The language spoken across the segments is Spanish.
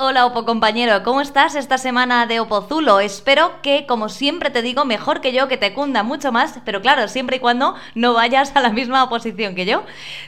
Hola Opo compañero, ¿cómo estás esta semana de Opozulo? Espero que, como siempre te digo, mejor que yo, que te cunda mucho más, pero claro, siempre y cuando no vayas a la misma oposición que yo.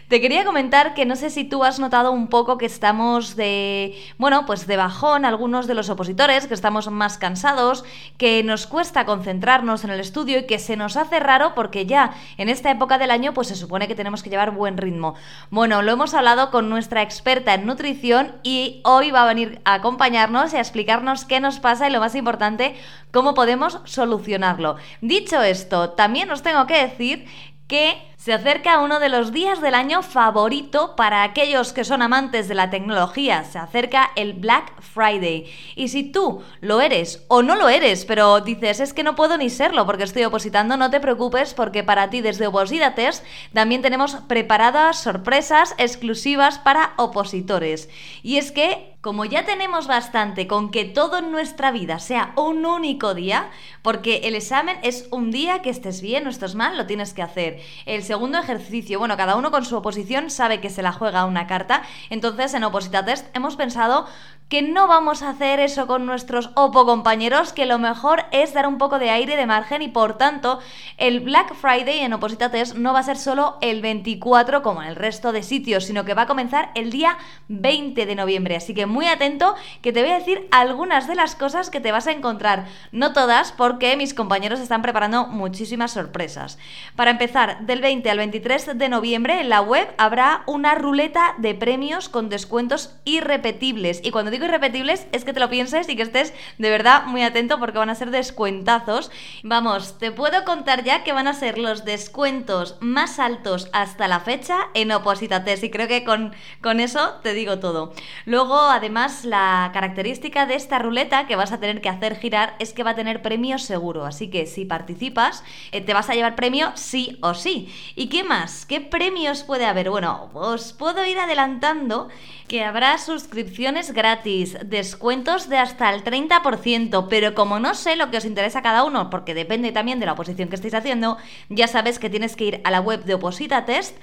Te quería comentar que no sé si tú has notado un poco que estamos de, bueno, pues de bajón algunos de los opositores, que estamos más cansados, que nos cuesta concentrarnos en el estudio y que se nos hace raro porque ya en esta época del año pues se supone que tenemos que llevar buen ritmo. Bueno, lo hemos hablado con nuestra experta en nutrición y hoy va a venir acompañarnos y a explicarnos qué nos pasa y lo más importante, cómo podemos solucionarlo. Dicho esto, también os tengo que decir que se acerca uno de los días del año favorito para aquellos que son amantes de la tecnología. Se acerca el Black Friday. Y si tú lo eres o no lo eres, pero dices es que no puedo ni serlo porque estoy opositando, no te preocupes porque para ti desde Oposita Test también tenemos preparadas sorpresas exclusivas para opositores. Y es que como ya tenemos bastante con que todo en nuestra vida sea un único día, porque el examen es un día que estés bien o estés mal, lo tienes que hacer. El segundo ejercicio, bueno, cada uno con su oposición sabe que se la juega una carta, entonces en Oposita Test hemos pensado que no vamos a hacer eso con nuestros OPO compañeros, que lo mejor es dar un poco de aire de margen y por tanto el Black Friday en Oposita Test no va a ser solo el 24 como en el resto de sitios, sino que va a comenzar el día 20 de noviembre. Así que muy atento que te voy a decir algunas de las cosas que te vas a encontrar. No todas porque mis compañeros están preparando muchísimas sorpresas. Para empezar, del 20 al 23 de noviembre en la web habrá una ruleta de premios con descuentos irrepetibles. Y cuando digo irrepetibles es que te lo pienses y que estés de verdad muy atento porque van a ser descuentazos. Vamos, te puedo contar ya que van a ser los descuentos más altos hasta la fecha en Opositates y creo que con, con eso te digo todo. Luego, además, la característica de esta ruleta que vas a tener que hacer girar es que va a tener premio seguro, así que si participas eh, te vas a llevar premio sí o sí. ¿Y qué más? ¿Qué premios puede haber? Bueno, os puedo ir adelantando que habrá suscripciones gratis, descuentos de hasta el 30%, pero como no sé lo que os interesa a cada uno, porque depende también de la oposición que estéis haciendo, ya sabes que tienes que ir a la web de Oposita Test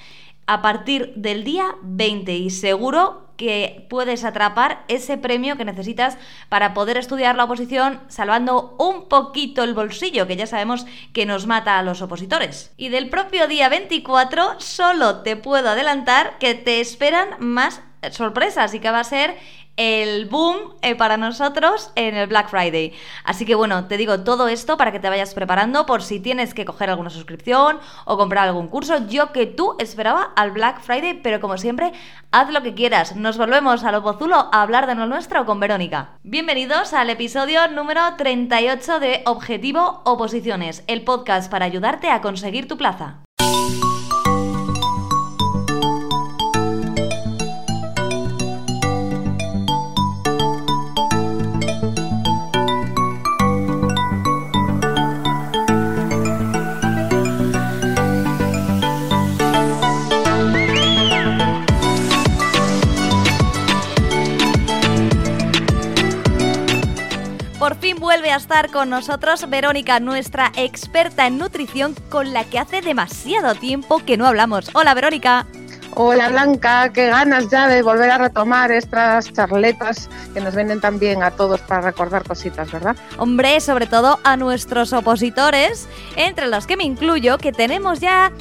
a partir del día 20 y seguro que puedes atrapar ese premio que necesitas para poder estudiar la oposición salvando un poquito el bolsillo, que ya sabemos que nos mata a los opositores. Y del propio día 24 solo te puedo adelantar que te esperan más sorpresas y que va a ser el boom eh, para nosotros en el Black Friday. Así que bueno, te digo todo esto para que te vayas preparando por si tienes que coger alguna suscripción o comprar algún curso. Yo que tú esperaba al Black Friday, pero como siempre, haz lo que quieras. Nos volvemos a lo pozulo a hablar de lo nuestro con Verónica. Bienvenidos al episodio número 38 de Objetivo Oposiciones, el podcast para ayudarte a conseguir tu plaza. Estar con nosotros Verónica, nuestra experta en nutrición con la que hace demasiado tiempo que no hablamos. Hola Verónica. Hola Blanca, qué ganas ya de volver a retomar estas charletas que nos venden tan bien a todos para recordar cositas, ¿verdad? Hombre, sobre todo a nuestros opositores, entre los que me incluyo, que tenemos ya...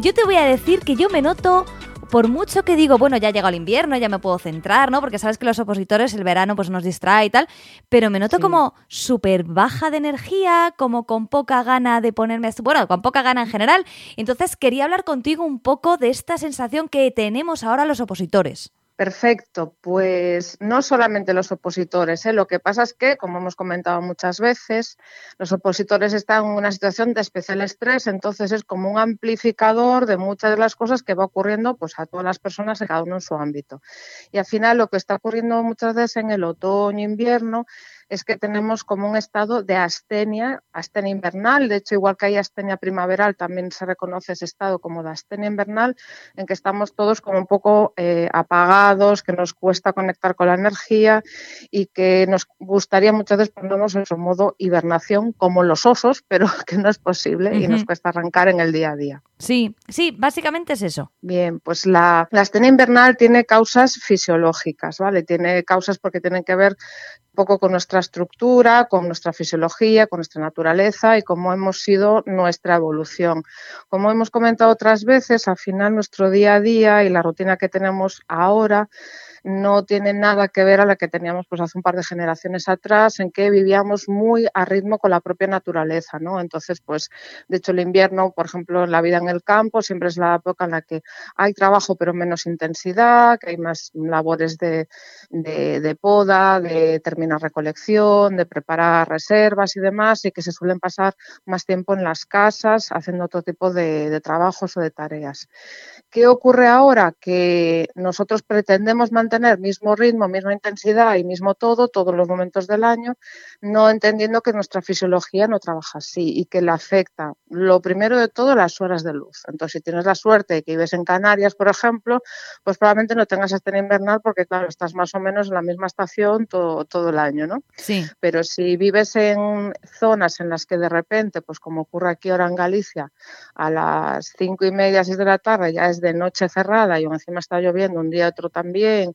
Yo te voy a decir que yo me noto por mucho que digo, bueno, ya llega el invierno, ya me puedo centrar, ¿no? Porque sabes que los opositores el verano pues nos distrae y tal, pero me noto como súper baja de energía, como con poca gana de ponerme, bueno, con poca gana en general. Entonces quería hablar contigo un poco de esta sensación que tenemos ahora los opositores. Perfecto, pues no solamente los opositores, ¿eh? lo que pasa es que, como hemos comentado muchas veces, los opositores están en una situación de especial estrés, entonces es como un amplificador de muchas de las cosas que va ocurriendo pues, a todas las personas, cada uno en su ámbito. Y al final lo que está ocurriendo muchas veces en el otoño, invierno, es que tenemos como un estado de astenia, astenia invernal, de hecho igual que hay astenia primaveral, también se reconoce ese estado como de astenia invernal, en que estamos todos como un poco eh, apagados, que nos cuesta conectar con la energía y que nos gustaría muchas veces ponernos en su modo hibernación como los osos, pero que no es posible y nos cuesta arrancar en el día a día. Sí, sí, básicamente es eso. Bien, pues la, la astenia invernal tiene causas fisiológicas, ¿vale? Tiene causas porque tienen que ver poco con nuestra estructura, con nuestra fisiología, con nuestra naturaleza y cómo hemos sido nuestra evolución. Como hemos comentado otras veces, al final nuestro día a día y la rutina que tenemos ahora no tiene nada que ver a la que teníamos pues hace un par de generaciones atrás, en que vivíamos muy a ritmo con la propia naturaleza, ¿no? Entonces, pues, de hecho, el invierno, por ejemplo, la vida en el campo siempre es la época en la que hay trabajo pero menos intensidad, que hay más labores de, poda, de terminar recolección, de preparar reservas y demás, y que se suelen pasar más tiempo en las casas haciendo otro tipo de, de trabajos o de tareas. ¿Qué ocurre ahora? Que nosotros pretendemos mantener tener mismo ritmo, misma intensidad y mismo todo, todos los momentos del año, no entendiendo que nuestra fisiología no trabaja así y que le afecta, lo primero de todo, las horas de luz. Entonces, si tienes la suerte de que vives en Canarias, por ejemplo, pues probablemente no tengas estén invernal porque, claro, estás más o menos en la misma estación todo, todo el año, ¿no? Sí. Pero si vives en zonas en las que de repente, pues como ocurre aquí ahora en Galicia, a las cinco y media, seis de la tarde ya es de noche cerrada y encima está lloviendo un día otro también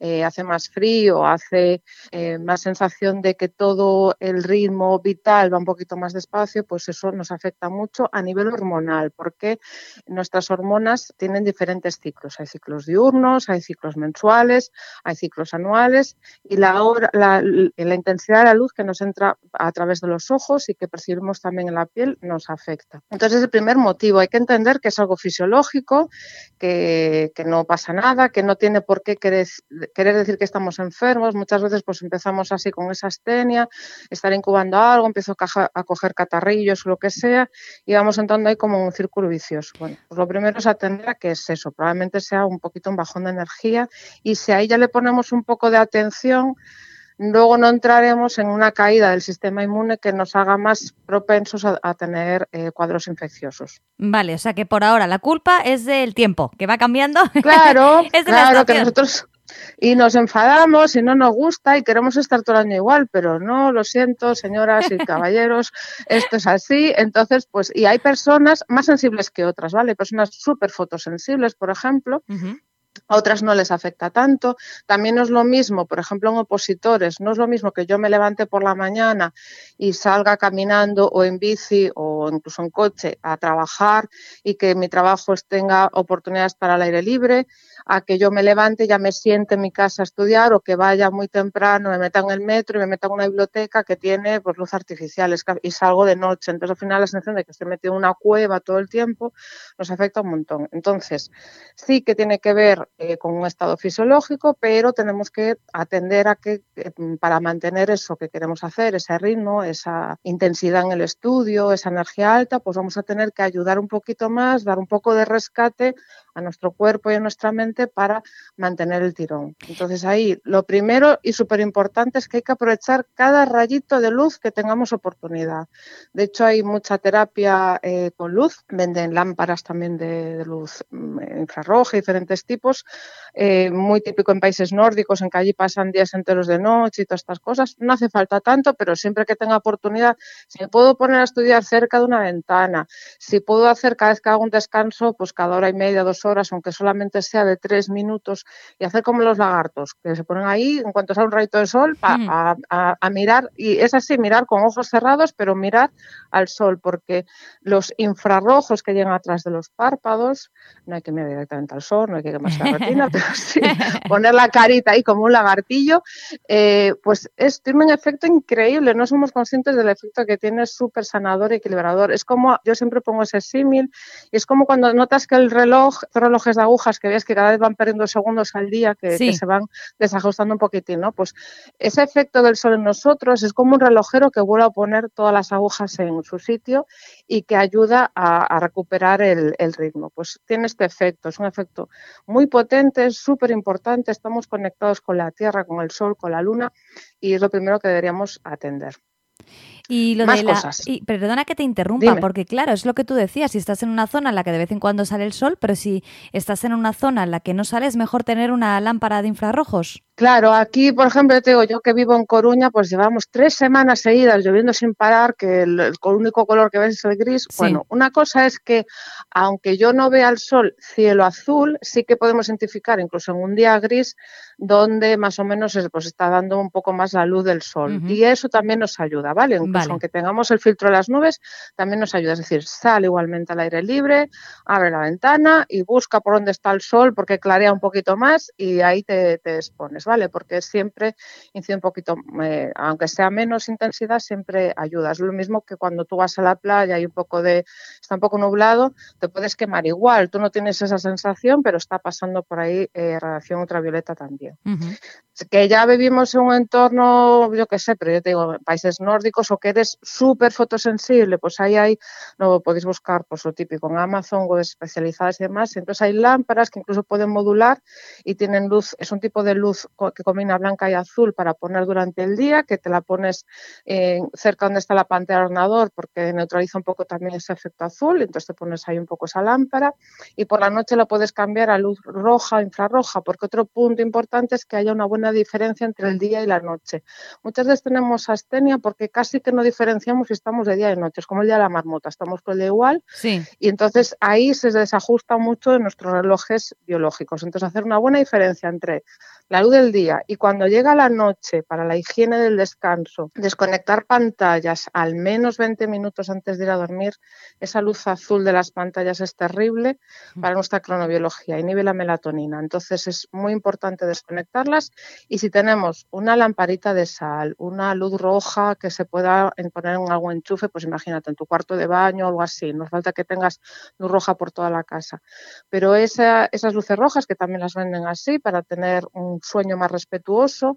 eh, hace más frío, hace eh, más sensación de que todo el ritmo vital va un poquito más despacio, pues eso nos afecta mucho a nivel hormonal, porque nuestras hormonas tienen diferentes ciclos. Hay ciclos diurnos, hay ciclos mensuales, hay ciclos anuales y la, la, la intensidad de la luz que nos entra a través de los ojos y que percibimos también en la piel nos afecta. Entonces, el primer motivo, hay que entender que es algo fisiológico, que, que no pasa nada, que no tiene por qué querer decir que estamos enfermos. Muchas veces pues empezamos así con esa astenia, estar incubando algo, empiezo a, coger catarrillos o lo que sea y vamos entrando ahí como un círculo vicioso. Bueno, pues lo primero es atender a que es eso, probablemente sea un poquito un bajón de energía y si ahí ya le ponemos un poco de atención, luego no entraremos en una caída del sistema inmune que nos haga más propensos a, tener eh, cuadros infecciosos. Vale, o sea que por ahora la culpa es del tiempo, que va cambiando. Claro, claro, que nosotros y nos enfadamos y no nos gusta y queremos estar todo el año igual, pero no, lo siento, señoras y caballeros, esto es así. Entonces, pues, y hay personas más sensibles que otras, ¿vale? Personas súper fotosensibles, por ejemplo, a otras no les afecta tanto. También no es lo mismo, por ejemplo, en opositores, no es lo mismo que yo me levante por la mañana y salga caminando o en bici o incluso en coche a trabajar y que mi trabajo tenga oportunidades para el aire libre, a que yo me levante, ya me siente en mi casa a estudiar o que vaya muy temprano, me meta en el metro y me meta en una biblioteca que tiene pues, luz artificial y salgo de noche. Entonces, al final, la sensación de que estoy metido en una cueva todo el tiempo nos afecta un montón. Entonces, sí que tiene que ver eh, con un estado fisiológico, pero tenemos que atender a que para mantener eso que queremos hacer, ese ritmo, esa intensidad en el estudio, esa energía alta, pues vamos a tener que ayudar un poquito más, dar un poco de rescate a nuestro cuerpo y a nuestra mente para mantener el tirón. Entonces ahí lo primero y súper importante es que hay que aprovechar cada rayito de luz que tengamos oportunidad. De hecho hay mucha terapia eh, con luz, venden lámparas también de, luz mm, infrarroja, diferentes tipos, eh, muy típico en países nórdicos, en que allí pasan días enteros de noche y todas estas cosas. No hace falta tanto, pero siempre que tenga oportunidad, si me puedo poner a estudiar cerca de una ventana, si puedo hacer cada vez que hago un descanso, pues cada hora y media, dos horas, aunque solamente sea de tres minutos, y hacer como los lagartos, que se ponen ahí en cuanto sale un rayito de sol a, a, mirar, y es así, mirar con ojos cerrados, pero mirar al sol, porque los infrarrojos que llegan atrás de los párpados, no hay que mirar directamente al sol, no hay que quemarse la pero sí poner la carita ahí como un lagartillo, eh, pues es, tiene un efecto increíble, no somos conscientes del efecto que tiene súper sanador y equilibrador. Es como, yo siempre pongo ese símil, es como cuando notas que el reloj, relojes de agujas que ves que cada cada vez van perdiendo segundos al día que, se van desajustando un poquitín, ¿no? Pues ese efecto del sol en nosotros es como un relojero que vuelve a poner todas las agujas en su sitio y que ayuda a, recuperar el, el, ritmo. Pues tiene este efecto, es un efecto muy potente, súper importante, estamos conectados con la Tierra, con el Sol, con la Luna y es lo primero que deberíamos atender. Y lo de la, Y, perdona que te interrumpa, porque claro, es lo que tú decías, si estás en una zona en la que de vez en cuando sale el sol, pero si estás en una zona en la que no sale, es mejor tener una lámpara de infrarrojos. Claro, aquí, por ejemplo, te digo, yo que vivo en Coruña, pues llevamos tres semanas seguidas lloviendo sin parar, que el, único color que ves es el gris. Bueno, una cosa es que, aunque yo no vea el sol cielo azul, sí que podemos identificar, incluso en un día gris, donde más o menos pues, está dando un poco más la luz del sol. Y eso también nos ayuda, ¿vale? Aunque tengamos el filtro de las nubes, también nos ayuda. Es decir, sale igualmente al aire libre, abre la ventana y busca por dónde está el sol porque clarea un poquito más y ahí te, te expones. ¿vale? Porque siempre incide un poquito, eh, aunque sea menos intensidad, siempre ayuda. Es lo mismo que cuando tú vas a la playa y un poco de, está un poco nublado, te puedes quemar igual. Tú no tienes esa sensación, pero está pasando por ahí eh, radiación ultravioleta también. Que ya vivimos en un entorno, yo qué sé, pero yo te digo, países nórdicos o que eres súper fotosensible, pues ahí hay, no podéis buscar pues lo típico en Amazon, webs especializadas y demás. Entonces hay lámparas que incluso pueden modular y tienen luz, es un tipo de luz que combina blanca y azul para poner durante el día, que te la pones eh, cerca donde está la pantalla del ordenador porque neutraliza un poco también ese efecto azul, entonces te pones ahí un poco esa lámpara y por la noche la puedes cambiar a luz roja o infrarroja, porque otro punto importante es que haya una buena diferencia entre el día y la noche. Muchas veces tenemos astenia porque casi que no diferenciamos si estamos de día y de noche, es como el día de la marmota, estamos con el día igual y entonces ahí se desajusta mucho en nuestros relojes biológicos. Entonces hacer una buena diferencia entre la luz del día y cuando llega la noche para la higiene del descanso, desconectar pantallas al menos 20 minutos antes de ir a dormir, esa luz azul de las pantallas es terrible para nuestra cronobiología, inhibe la melatonina. Entonces es muy importante desconectarlas y si tenemos una lamparita de sal, una luz roja que se pueda poner en algún enchufe, pues imagínate en tu cuarto de baño o algo así, no falta que tengas luz roja por toda la casa. Pero esas luces rojas que también las venden así para tener un sueño más respetuoso.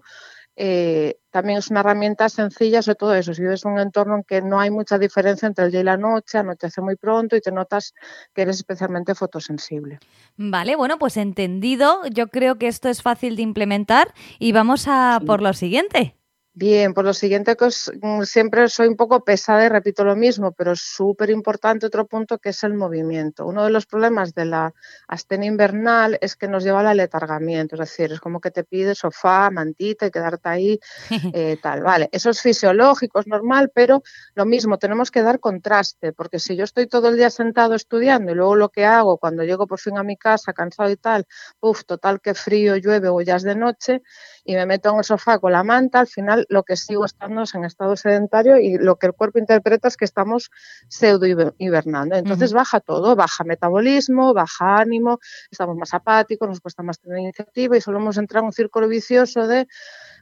Eh, también es una herramienta sencilla, sobre todo eso, si vives en un entorno en que no hay mucha diferencia entre el día y la noche, anochece muy pronto y te notas que eres especialmente fotosensible. Vale, bueno, pues entendido, yo creo que esto es fácil de implementar y vamos a por lo siguiente. Bien, por lo siguiente, que mm, siempre soy un poco pesada y repito lo mismo, pero es súper importante otro punto que es el movimiento. Uno de los problemas de la astenia invernal es que nos lleva al aletargamiento, es decir, es como que te pide sofá, mantita y quedarte ahí, eh, tal. Vale, eso es fisiológico, es normal, pero lo mismo, tenemos que dar contraste, porque si yo estoy todo el día sentado estudiando y luego lo que hago cuando llego por fin a mi casa cansado y tal, uff, total que frío, llueve o ya es de noche, y me meto en el sofá con la manta, al final lo que sigo estando es en estado sedentario y lo que el cuerpo interpreta es que estamos pseudo hibernando. Entonces baja todo, baja metabolismo, baja ánimo, estamos más apáticos, nos cuesta más tener iniciativa y solemos entrar en un círculo vicioso de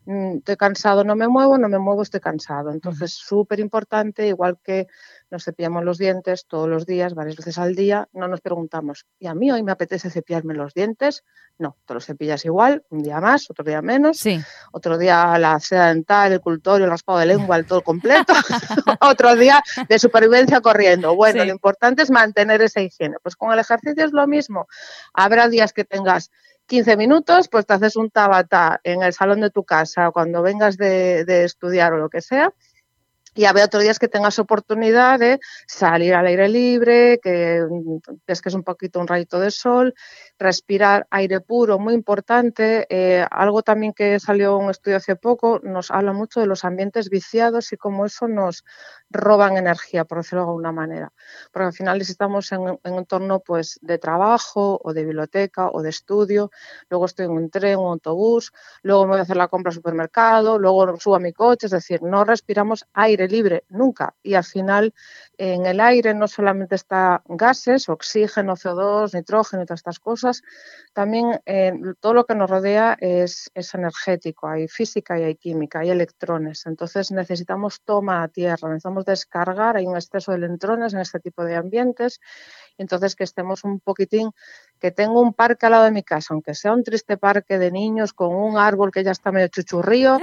estoy cansado, no me muevo, no me muevo, estoy cansado. Entonces, súper importante, igual que nos cepillamos los dientes todos los días, varias veces al día, no nos preguntamos, ¿y a mí hoy me apetece cepillarme los dientes? No, te los cepillas igual, un día más, otro día menos, sí. otro día la seda dental, el cultorio, el raspado de lengua, el todo completo, otro día de supervivencia corriendo. Bueno, lo importante es mantener esa higiene. Pues con el ejercicio es lo mismo. Habrá días que tengas 15 minutos, pues te haces un tabata en el salón de tu casa cuando vengas de, de estudiar o lo que sea y habrá otros días que tengas oportunidad de salir al aire libre, que pesques un poquito un rayito de sol, respirar aire puro, muy importante. Eh, algo también que salió un estudio hace poco, nos habla mucho de los ambientes viciados y cómo eso nos roban energía, por decirlo de alguna manera. Porque al final si estamos en, un entorno pues, de trabajo o de biblioteca o de estudio, luego estoy en un tren, un autobús, luego me voy a hacer la compra al supermercado, luego subo a mi coche, es decir, no respiramos aire libre, nunca. Y al final en el aire no solamente está gases, oxígeno, CO2, nitrógeno y todas estas cosas, también eh, todo lo que nos rodea es, es, energético, hay física y hay química, hay electrones. Entonces necesitamos toma a tierra, necesitamos descargar, hay un exceso de electrones en este tipo de ambientes entonces que estemos un poquitín, que tengo un parque al lado de mi casa, aunque sea un triste parque de niños con un árbol que ya está medio chuchurrío,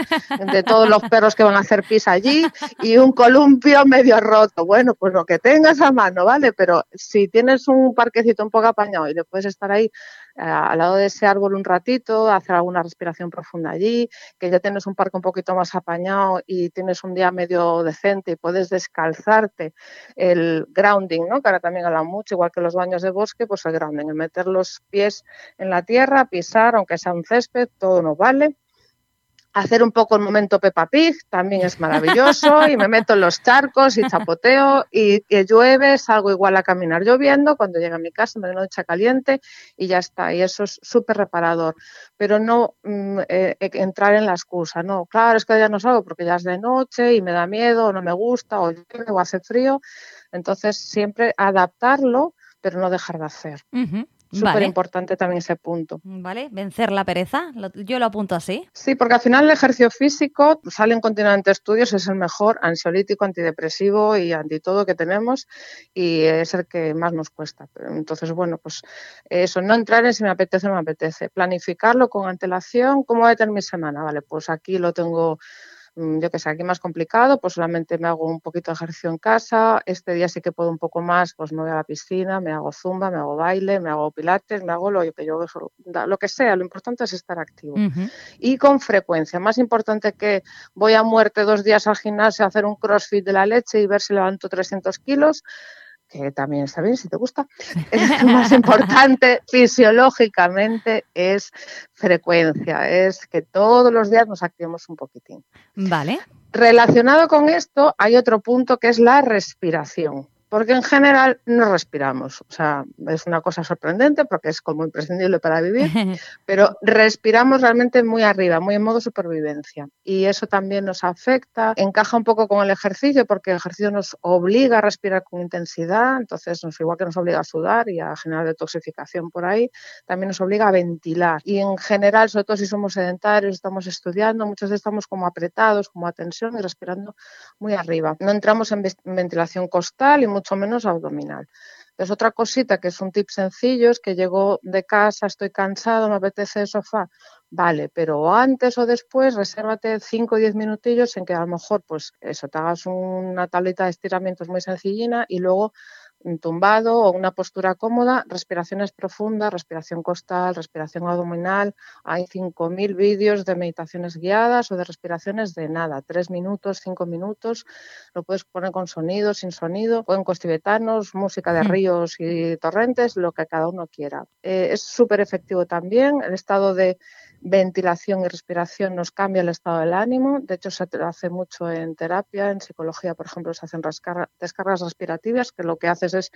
de todos los perros que van a hacer pis allí y un columpio medio roto. Bueno, pues lo que tengas a mano, ¿vale? Pero si tienes un parquecito un poco apañado y le puedes estar ahí eh, al lado de ese árbol un ratito, hacer alguna respiración profunda allí, que ya tienes un parque un poquito más apañado y tienes un día medio decente y puedes descalzarte, el grounding, ¿no? que ahora también habla mucho, igual que los baños de bosque, pues el grounding, el meter los pies en la tierra, pisar, aunque sea un césped, todo nos vale hacer un poco el momento Peppa Pig también es maravilloso y me meto en los charcos y chapoteo y llueve, salgo igual a caminar lloviendo, cuando llegue a mi casa me noche caliente y ya está, y eso es súper reparador, pero no mm, eh, eh, entrar en la excusa, no, claro, es que ya no salgo porque ya es de noche y me da miedo o no me gusta o, o hace frío, entonces siempre adaptarlo pero no dejar de hacer. Súper importante también ese punto. Vale, vencer la pereza, yo lo apunto así. Sí, porque al final el ejercicio físico, salen continuamente estudios, es el mejor ansiolítico, antidepresivo y anti todo que tenemos y es el que más nos cuesta. Entonces, bueno, pues eso, no entrar en si me apetece o no me apetece, planificarlo con antelación, ¿cómo va a tener mi semana? Vale, pues aquí lo tengo yo que sé, aquí más complicado, pues solamente me hago un poquito de ejercicio en casa, este día sí que puedo un poco más, pues me voy a la piscina, me hago zumba, me hago baile, me hago pilates, me hago lo que yo lo que sea, lo importante es estar activo. Y con frecuencia, más importante que voy a muerte dos días al gimnasio a hacer un crossfit de la leche y ver si levanto 300 kilos, que también está bien si te gusta, es más importante fisiológicamente es frecuencia, es que todos los días nos activemos un poquitín. Vale. Relacionado con esto hay otro punto que es la respiración porque en general no respiramos. O sea, es una cosa sorprendente porque es como imprescindible para vivir, pero respiramos realmente muy arriba, muy en modo supervivencia. Y eso también nos afecta, encaja un poco con el ejercicio porque el ejercicio nos obliga a respirar con intensidad, entonces nos, igual que nos obliga a sudar y a generar detoxificación por ahí, también nos obliga a ventilar. Y en general, sobre todo si somos sedentarios, estamos estudiando, muchas veces estamos como apretados, como a tensión y respirando muy arriba. No entramos en ventilación costal y mucho menos abdominal. Entonces, otra cosita que es un tip sencillo es que llego de casa, estoy cansado, me apetece el sofá. Vale, pero antes o después, resérvate 5 o 10 minutillos en que a lo mejor, pues eso, te hagas una tablita de estiramientos muy sencillina y luego tumbado o una postura cómoda, respiraciones profundas, respiración costal, respiración abdominal. Hay 5.000 vídeos de meditaciones guiadas o de respiraciones de nada, 3 minutos, 5 minutos. Lo puedes poner con sonido, sin sonido, cuencos tibetanos, música de ríos y torrentes, lo que cada uno quiera. Eh, es súper efectivo también el estado de ventilación y respiración nos cambia el estado del ánimo. De hecho, se hace mucho en terapia, en psicología, por ejemplo, se hacen descargas respirativas, que lo que haces es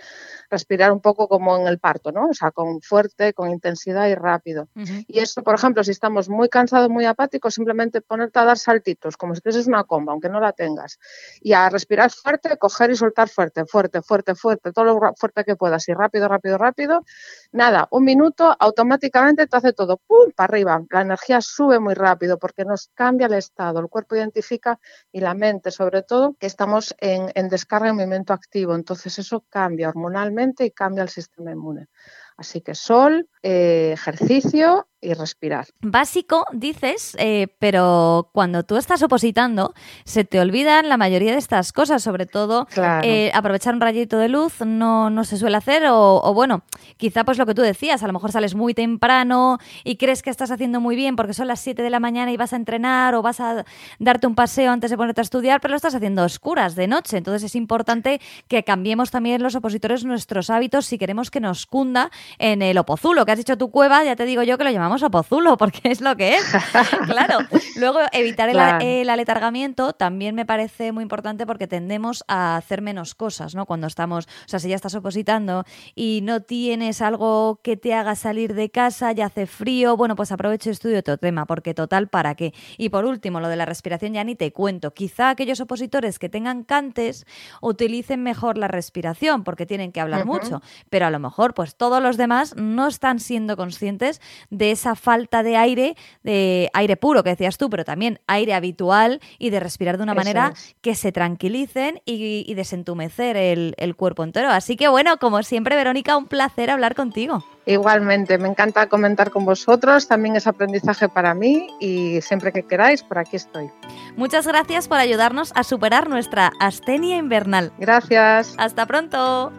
respirar un poco como en el parto, ¿no? O sea, con fuerte, con intensidad y rápido. Y esto, por ejemplo, si estamos muy cansados, muy apáticos, simplemente ponerte a dar saltitos, como si fueses una comba, aunque no la tengas. Y a respirar fuerte, coger y soltar fuerte, fuerte, fuerte, fuerte, todo lo fuerte que puedas y rápido, rápido, rápido. Nada, un minuto, automáticamente te hace todo, ¡pum!, para arriba la energía sube muy rápido porque nos cambia el estado, el cuerpo identifica y la mente sobre todo que estamos en, descarga en movimiento activo, entonces eso cambia hormonalmente y cambia el sistema inmune. Así que sol, eh, ejercicio y respirar. Básico, dices, eh, pero cuando tú estás opositando, se te olvidan la mayoría de estas cosas, sobre todo eh, aprovechar un rayito de luz no, no se suele hacer, o, bueno, quizá pues lo que tú decías, a lo mejor sales muy temprano y crees que estás haciendo muy bien porque son las 7 de la mañana y vas a entrenar o vas a darte un paseo antes de ponerte a estudiar, pero lo estás haciendo a oscuras, de noche. Entonces es importante que cambiemos también los opositores nuestros hábitos si queremos que nos cunda en el opozulo, que has dicho tu cueva, ya te digo yo que lo llamamos llamamos opozulo, porque es lo que es. claro. Luego, evitar el, aletargamiento también me parece muy importante porque tendemos a hacer menos cosas, ¿no? Cuando estamos, o sea, si ya estás opositando y no tienes algo que te haga salir de casa, ya hace frío, bueno, pues aprovecho y estudio otro tema, porque total, ¿para qué? Y por último, lo de la respiración ya ni te cuento. Quizá aquellos opositores que tengan cantes utilicen mejor la respiración porque tienen que hablar mucho, pero a lo mejor pues todos los demás no están siendo conscientes de esa falta de aire, de aire puro que decías tú, pero también aire habitual y de respirar de una manera que se tranquilicen y, desentumecer el, el cuerpo entero. Así que bueno, como siempre, Verónica, un placer hablar contigo. Igualmente, me encanta comentar con vosotros, también es aprendizaje para mí y siempre que queráis, por aquí estoy. Muchas gracias por ayudarnos a superar nuestra astenia invernal. Gracias. Hasta pronto.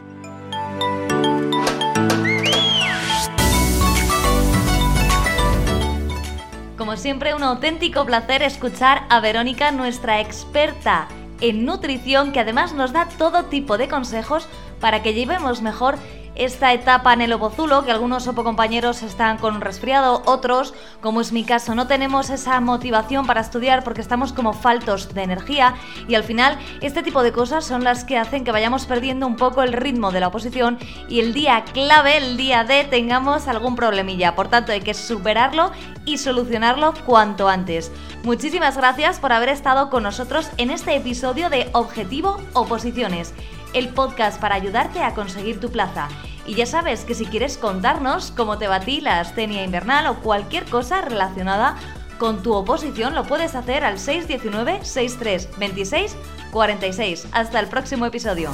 Siempre, un auténtico placer escuchar a Verónica, nuestra experta en nutrición, que además nos da todo tipo de consejos para que llevemos mejor esta etapa en el Opozulo, que algunos compañeros están con resfriado, otros, como es mi caso, no tenemos esa motivación para estudiar porque estamos como faltos de energía y al final este tipo de cosas son las que hacen que vayamos perdiendo un poco el ritmo de la oposición y el día clave, el día D, tengamos algún problemilla. Por tanto, hay que superarlo y solucionarlo cuanto antes. Muchísimas gracias por haber estado con nosotros en este episodio de Objetivo Oposiciones el podcast para ayudarte a conseguir tu plaza. Y ya sabes que si quieres contarnos cómo te batí la astenia invernal o cualquier cosa relacionada con tu oposición, lo puedes hacer al 619 63 26 46. Hasta el próximo episodio.